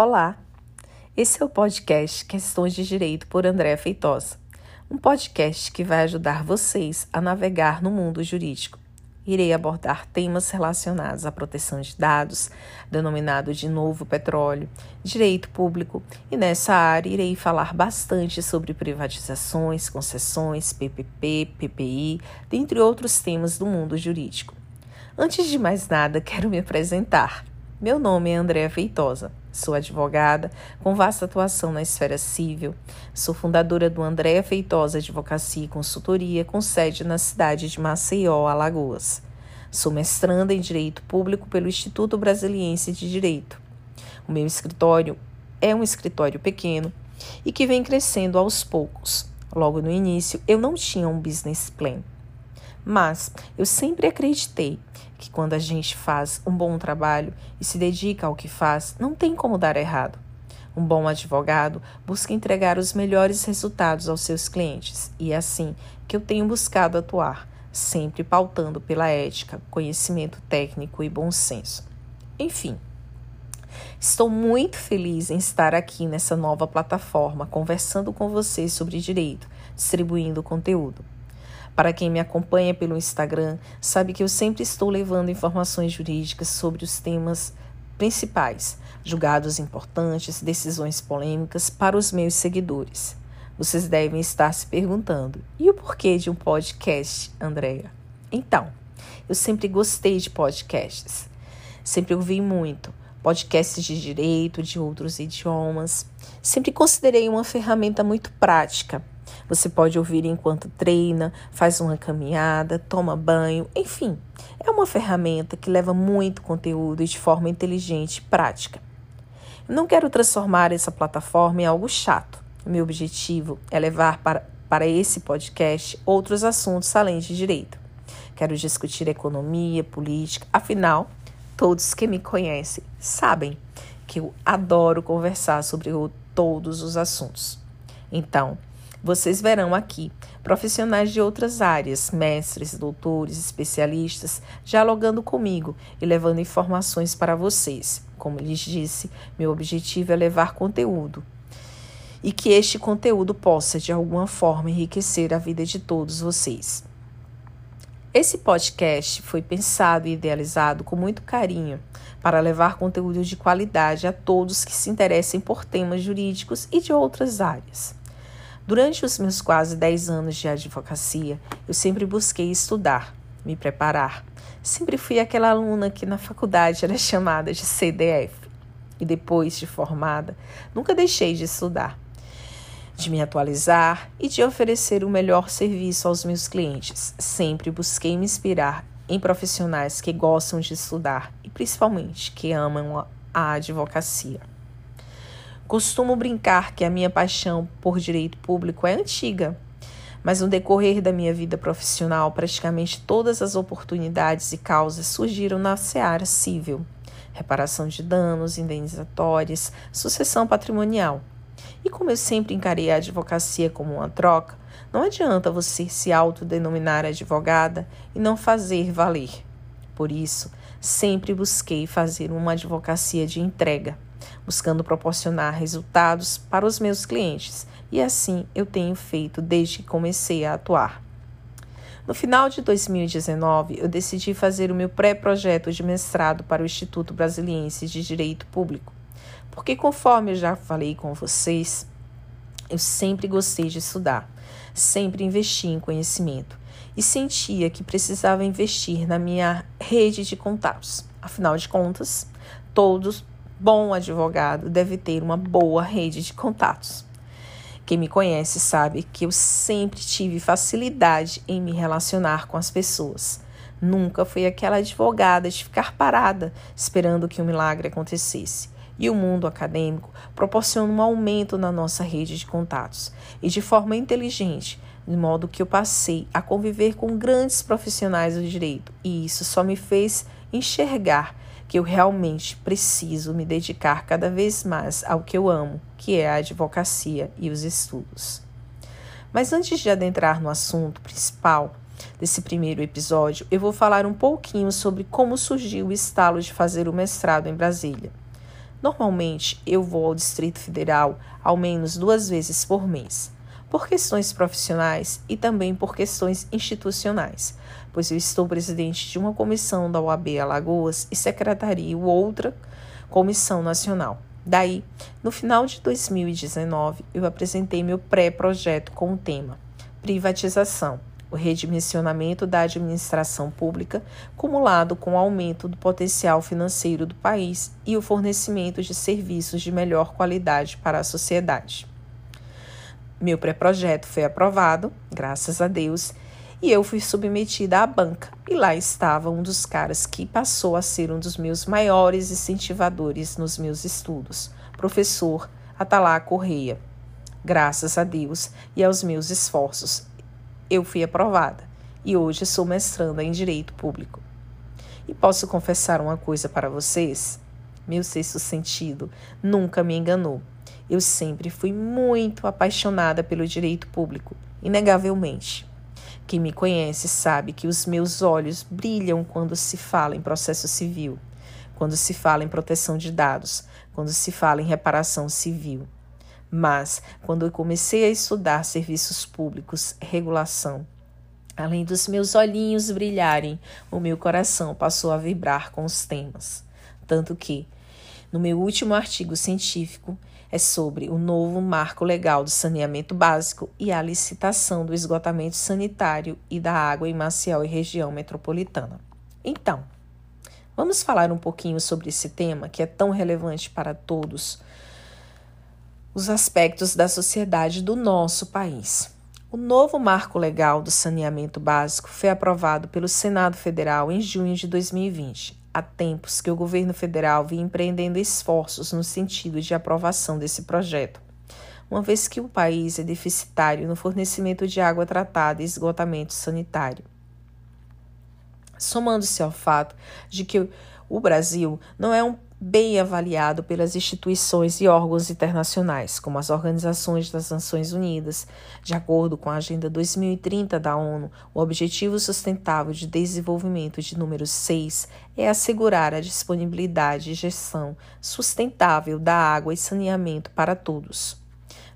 Olá! Esse é o podcast Questões de Direito por Andréa Feitosa, um podcast que vai ajudar vocês a navegar no mundo jurídico. Irei abordar temas relacionados à proteção de dados, denominado de novo petróleo, direito público, e nessa área irei falar bastante sobre privatizações, concessões, PPP, PPI, dentre outros temas do mundo jurídico. Antes de mais nada, quero me apresentar. Meu nome é Andréa Feitosa. Sou advogada com vasta atuação na esfera civil. Sou fundadora do Andréa Feitosa Advocacia e Consultoria, com sede na cidade de Maceió, Alagoas. Sou mestranda em Direito Público pelo Instituto Brasiliense de Direito. O meu escritório é um escritório pequeno e que vem crescendo aos poucos. Logo no início, eu não tinha um business plan. Mas eu sempre acreditei que quando a gente faz um bom trabalho e se dedica ao que faz, não tem como dar errado. Um bom advogado busca entregar os melhores resultados aos seus clientes e é assim que eu tenho buscado atuar, sempre pautando pela ética, conhecimento técnico e bom senso. Enfim, estou muito feliz em estar aqui nessa nova plataforma conversando com vocês sobre direito, distribuindo conteúdo. Para quem me acompanha pelo Instagram, sabe que eu sempre estou levando informações jurídicas sobre os temas principais, julgados importantes, decisões polêmicas para os meus seguidores. Vocês devem estar se perguntando: e o porquê de um podcast, Andréia? Então, eu sempre gostei de podcasts. Sempre ouvi muito podcasts de direito, de outros idiomas. Sempre considerei uma ferramenta muito prática você pode ouvir enquanto treina, faz uma caminhada, toma banho, enfim. É uma ferramenta que leva muito conteúdo de forma inteligente e prática. Não quero transformar essa plataforma em algo chato. Meu objetivo é levar para, para esse podcast outros assuntos além de direito. Quero discutir economia, política, afinal, todos que me conhecem sabem que eu adoro conversar sobre todos os assuntos. Então, vocês verão aqui profissionais de outras áreas, mestres, doutores, especialistas, dialogando comigo e levando informações para vocês. Como lhes disse, meu objetivo é levar conteúdo e que este conteúdo possa, de alguma forma, enriquecer a vida de todos vocês. Esse podcast foi pensado e idealizado com muito carinho para levar conteúdo de qualidade a todos que se interessem por temas jurídicos e de outras áreas. Durante os meus quase 10 anos de advocacia, eu sempre busquei estudar, me preparar. Sempre fui aquela aluna que na faculdade era chamada de CDF. E depois de formada, nunca deixei de estudar, de me atualizar e de oferecer o melhor serviço aos meus clientes. Sempre busquei me inspirar em profissionais que gostam de estudar e principalmente que amam a advocacia. Costumo brincar que a minha paixão por direito público é antiga, mas no decorrer da minha vida profissional, praticamente todas as oportunidades e causas surgiram na seara civil: reparação de danos, indenizatórias, sucessão patrimonial. E como eu sempre encarei a advocacia como uma troca, não adianta você se autodenominar advogada e não fazer valer. Por isso, sempre busquei fazer uma advocacia de entrega buscando proporcionar resultados para os meus clientes, e assim eu tenho feito desde que comecei a atuar. No final de 2019, eu decidi fazer o meu pré-projeto de mestrado para o Instituto Brasiliense de Direito Público, porque, conforme eu já falei com vocês, eu sempre gostei de estudar, sempre investi em conhecimento e sentia que precisava investir na minha rede de contatos. Afinal de contas, todos bom advogado deve ter uma boa rede de contatos. Quem me conhece sabe que eu sempre tive facilidade em me relacionar com as pessoas. Nunca fui aquela advogada de ficar parada esperando que um milagre acontecesse. E o mundo acadêmico proporciona um aumento na nossa rede de contatos e de forma inteligente, de modo que eu passei a conviver com grandes profissionais do direito, e isso só me fez enxergar que eu realmente preciso me dedicar cada vez mais ao que eu amo, que é a advocacia e os estudos. Mas antes de adentrar no assunto principal desse primeiro episódio, eu vou falar um pouquinho sobre como surgiu o estalo de fazer o mestrado em Brasília. Normalmente, eu vou ao Distrito Federal ao menos duas vezes por mês, por questões profissionais e também por questões institucionais, pois eu estou presidente de uma comissão da OAB Alagoas e secretaria outra comissão nacional. Daí, no final de 2019, eu apresentei meu pré-projeto com o tema Privatização o redimensionamento da administração pública, cumulado com o aumento do potencial financeiro do país e o fornecimento de serviços de melhor qualidade para a sociedade. Meu pré-projeto foi aprovado, graças a Deus, e eu fui submetida à banca. E lá estava um dos caras que passou a ser um dos meus maiores incentivadores nos meus estudos, professor Atalá Correia. Graças a Deus e aos meus esforços, eu fui aprovada e hoje sou mestranda em Direito Público. E posso confessar uma coisa para vocês? Meu sexto sentido nunca me enganou. Eu sempre fui muito apaixonada pelo direito público, inegavelmente. Quem me conhece sabe que os meus olhos brilham quando se fala em processo civil, quando se fala em proteção de dados, quando se fala em reparação civil. Mas, quando eu comecei a estudar serviços públicos, regulação, além dos meus olhinhos brilharem, o meu coração passou a vibrar com os temas. Tanto que, no meu último artigo científico, é sobre o novo marco legal do saneamento básico e a licitação do esgotamento sanitário e da água em Maciel e região metropolitana. Então, vamos falar um pouquinho sobre esse tema que é tão relevante para todos os aspectos da sociedade do nosso país. O novo marco legal do saneamento básico foi aprovado pelo Senado Federal em junho de 2020. Há tempos que o governo federal vinha empreendendo esforços no sentido de aprovação desse projeto, uma vez que o país é deficitário no fornecimento de água tratada e esgotamento sanitário. Somando-se ao fato de que o Brasil não é um bem avaliado pelas instituições e órgãos internacionais, como as Organizações das Nações Unidas. De acordo com a Agenda 2030 da ONU, o Objetivo Sustentável de Desenvolvimento de número 6 é assegurar a disponibilidade e gestão sustentável da água e saneamento para todos.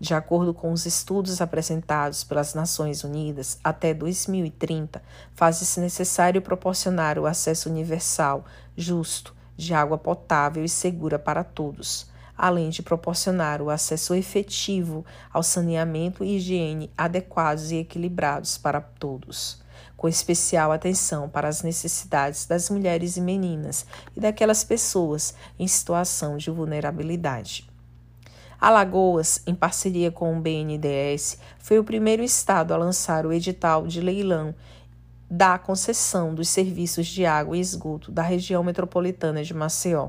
De acordo com os estudos apresentados pelas Nações Unidas, até 2030, faz-se necessário proporcionar o acesso universal, justo, de água potável e segura para todos, além de proporcionar o acesso efetivo ao saneamento e higiene adequados e equilibrados para todos, com especial atenção para as necessidades das mulheres e meninas e daquelas pessoas em situação de vulnerabilidade. Alagoas, em parceria com o BNDES, foi o primeiro estado a lançar o edital de leilão da concessão dos serviços de água e esgoto da região metropolitana de Maceió.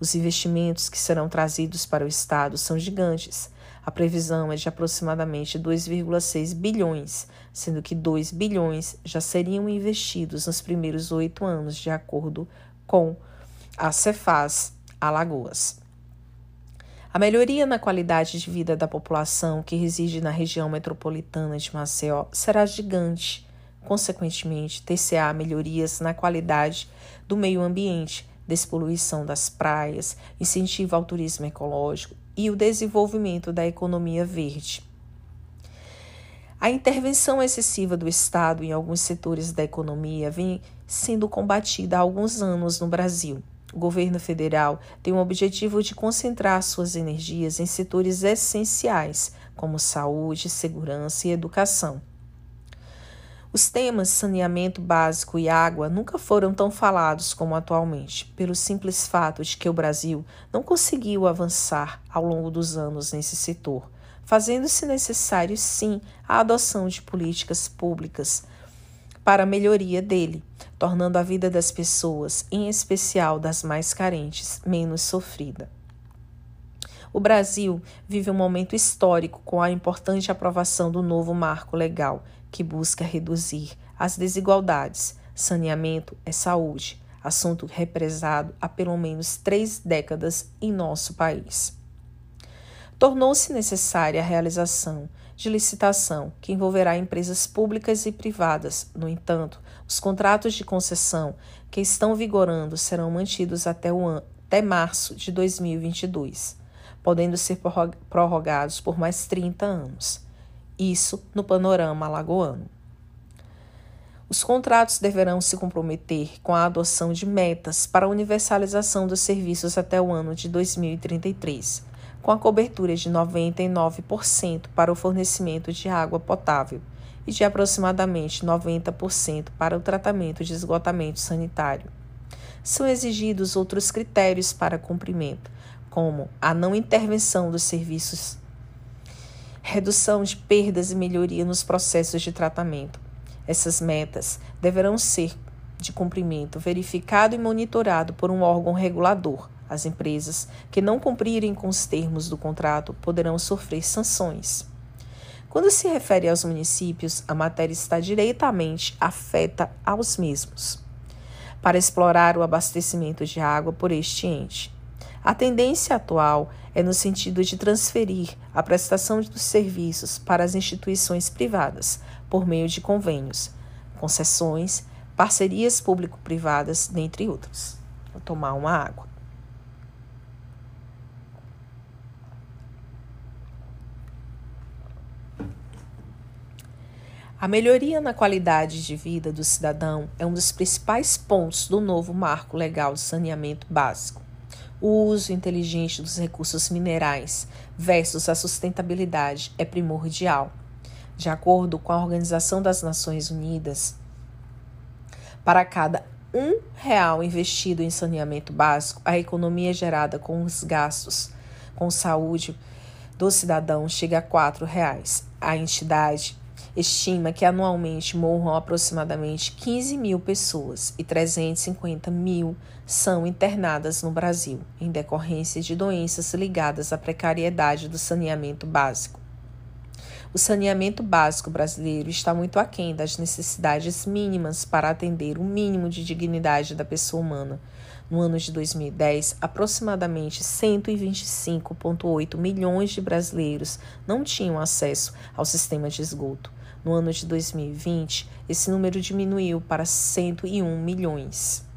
Os investimentos que serão trazidos para o Estado são gigantes. A previsão é de aproximadamente 2,6 bilhões, sendo que 2 bilhões já seriam investidos nos primeiros oito anos, de acordo com a Cefaz Alagoas. A melhoria na qualidade de vida da população que reside na região metropolitana de Maceió será gigante consequentemente, TCA melhorias na qualidade do meio ambiente, despoluição das praias, incentivo ao turismo ecológico e o desenvolvimento da economia verde. A intervenção excessiva do Estado em alguns setores da economia vem sendo combatida há alguns anos no Brasil. O governo federal tem o objetivo de concentrar suas energias em setores essenciais, como saúde, segurança e educação. Os temas saneamento básico e água nunca foram tão falados como atualmente, pelo simples fato de que o Brasil não conseguiu avançar ao longo dos anos nesse setor, fazendo-se necessário, sim, a adoção de políticas públicas para a melhoria dele, tornando a vida das pessoas, em especial das mais carentes, menos sofrida. O Brasil vive um momento histórico com a importante aprovação do novo marco legal que busca reduzir as desigualdades. Saneamento é saúde, assunto represado há pelo menos três décadas em nosso país. Tornou-se necessária a realização de licitação que envolverá empresas públicas e privadas. No entanto, os contratos de concessão que estão vigorando serão mantidos até o até março de 2022, podendo ser prorrogados por mais 30 anos. Isso no panorama alagoano. Os contratos deverão se comprometer com a adoção de metas para a universalização dos serviços até o ano de 2033, com a cobertura de 99% para o fornecimento de água potável e de aproximadamente 90% para o tratamento de esgotamento sanitário. São exigidos outros critérios para cumprimento, como a não intervenção dos serviços, redução de perdas e melhoria nos processos de tratamento, essas metas deverão ser de cumprimento verificado e monitorado por um órgão regulador. As empresas que não cumprirem com os termos do contrato poderão sofrer sanções. Quando se refere aos municípios, a matéria está diretamente afeta aos mesmos. Para explorar o abastecimento de água por este ente. A tendência atual é no sentido de transferir a prestação dos serviços para as instituições privadas, por meio de convênios, concessões, parcerias público-privadas, dentre outros. Vou tomar uma água. A melhoria na qualidade de vida do cidadão é um dos principais pontos do novo marco legal de saneamento básico. O uso inteligente dos recursos minerais versus a sustentabilidade é primordial. De acordo com a Organização das Nações Unidas, para cada um real investido em saneamento básico, a economia gerada com os gastos com saúde do cidadão chega a quatro reais. A entidade estima que anualmente morram aproximadamente 15 mil pessoas e 350 mil são internadas no Brasil em decorrência de doenças ligadas à precariedade do saneamento básico. O saneamento básico brasileiro está muito aquém das necessidades mínimas para atender o mínimo de dignidade da pessoa humana. No ano de 2010, aproximadamente 125,8 milhões de brasileiros não tinham acesso ao sistema de esgoto. No ano de 2020, esse número diminuiu para 101 milhões.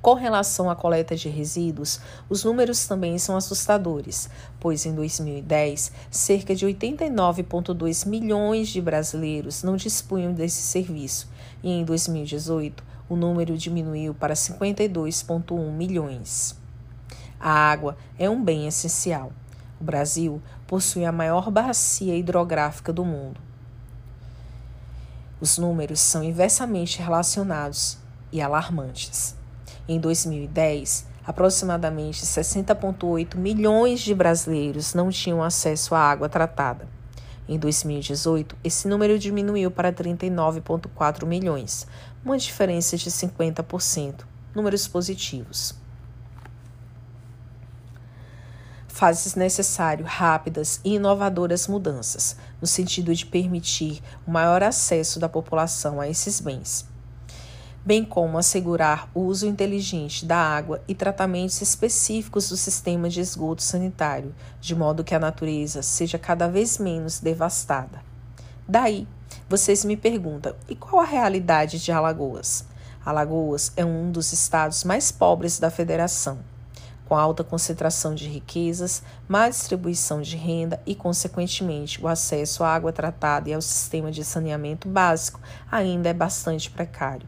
Com relação à coleta de resíduos, os números também são assustadores, pois em 2010, cerca de 89,2 milhões de brasileiros não dispunham desse serviço, e em 2018, o número diminuiu para 52,1 milhões. A água é um bem essencial. O Brasil possui a maior bacia hidrográfica do mundo. Os números são inversamente relacionados e alarmantes. Em 2010, aproximadamente 60,8 milhões de brasileiros não tinham acesso à água tratada. Em 2018, esse número diminuiu para 39,4 milhões, uma diferença de 50%, números positivos. Faz-se necessário rápidas e inovadoras mudanças, no sentido de permitir o maior acesso da população a esses bens bem como assegurar o uso inteligente da água e tratamentos específicos do sistema de esgoto sanitário, de modo que a natureza seja cada vez menos devastada. Daí, vocês me perguntam: e qual a realidade de Alagoas? Alagoas é um dos estados mais pobres da federação, com alta concentração de riquezas, má distribuição de renda e, consequentemente, o acesso à água tratada e ao sistema de saneamento básico ainda é bastante precário.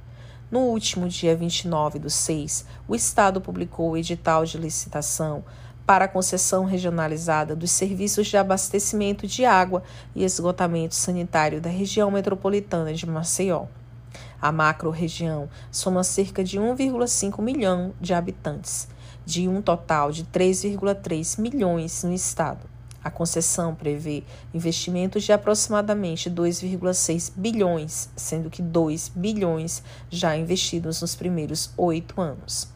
No último dia 29 do 6, o Estado publicou o edital de licitação para a concessão regionalizada dos serviços de abastecimento de água e esgotamento sanitário da região metropolitana de Maceió. A macro-região soma cerca de 1,5 milhão de habitantes, de um total de 3,3 milhões no estado. A concessão prevê investimentos de aproximadamente 2,6 bilhões, sendo que 2 bilhões já investidos nos primeiros oito anos.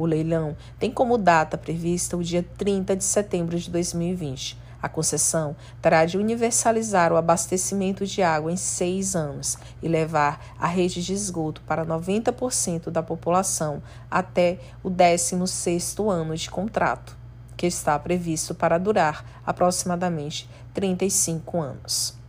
O leilão tem como data prevista o dia 30 de setembro de 2020. A concessão terá de universalizar o abastecimento de água em seis anos e levar a rede de esgoto para 90% da população até o 16º ano de contrato que está previsto para durar aproximadamente 35 anos.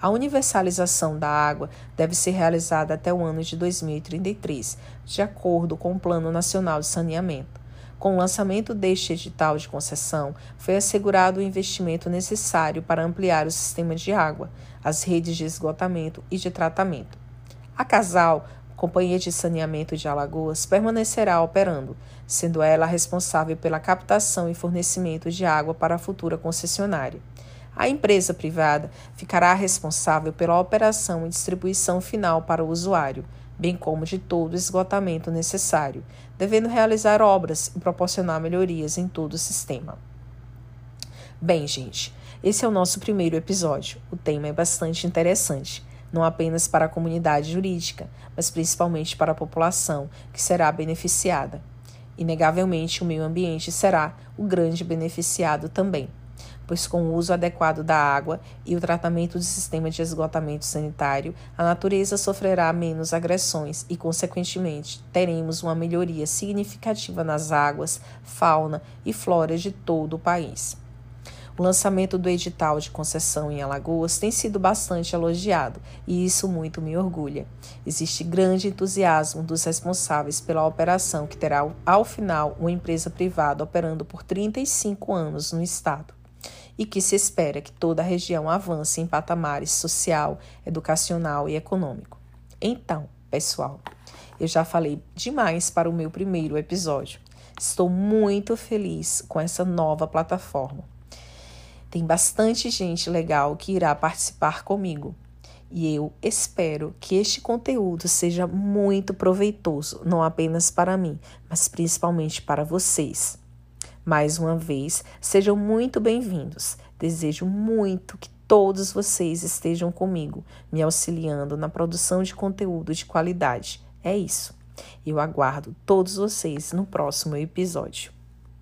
A universalização da água deve ser realizada até o ano de 2033, de acordo com o Plano Nacional de Saneamento. Com o lançamento deste edital de concessão, foi assegurado o investimento necessário para ampliar o sistema de água, as redes de esgotamento e de tratamento. A Casal, Companhia de Saneamento de Alagoas, permanecerá operando, sendo ela responsável pela captação e fornecimento de água para a futura concessionária. A empresa privada ficará responsável pela operação e distribuição final para o usuário, bem como de todo o esgotamento necessário, devendo realizar obras e proporcionar melhorias em todo o sistema. Bem, gente, esse é o nosso primeiro episódio. O tema é bastante interessante, não apenas para a comunidade jurídica, mas principalmente para a população que será beneficiada. Inegavelmente, o meio ambiente será o grande beneficiado também pois com o uso adequado da água e o tratamento do sistema de esgotamento sanitário, a natureza sofrerá menos agressões e, consequentemente, teremos uma melhoria significativa nas águas, fauna e flora de todo o país. O lançamento do edital de concessão em Alagoas tem sido bastante elogiado e isso muito me orgulha. Existe grande entusiasmo dos responsáveis pela operação, que terá, ao final, uma empresa privada operando por 35 anos no estado e que se espera que toda a região avance em patamares social, educacional e econômico. Então, pessoal, eu já falei demais para o meu primeiro episódio. Estou muito feliz com essa nova plataforma. Tem bastante gente legal que irá participar comigo. E eu espero que este conteúdo seja muito proveitoso, não apenas para mim, mas principalmente para vocês. Mais uma vez, sejam muito bem-vindos. Desejo muito que todos vocês estejam comigo, me auxiliando na produção de conteúdo de qualidade. É isso. Eu aguardo todos vocês no próximo episódio.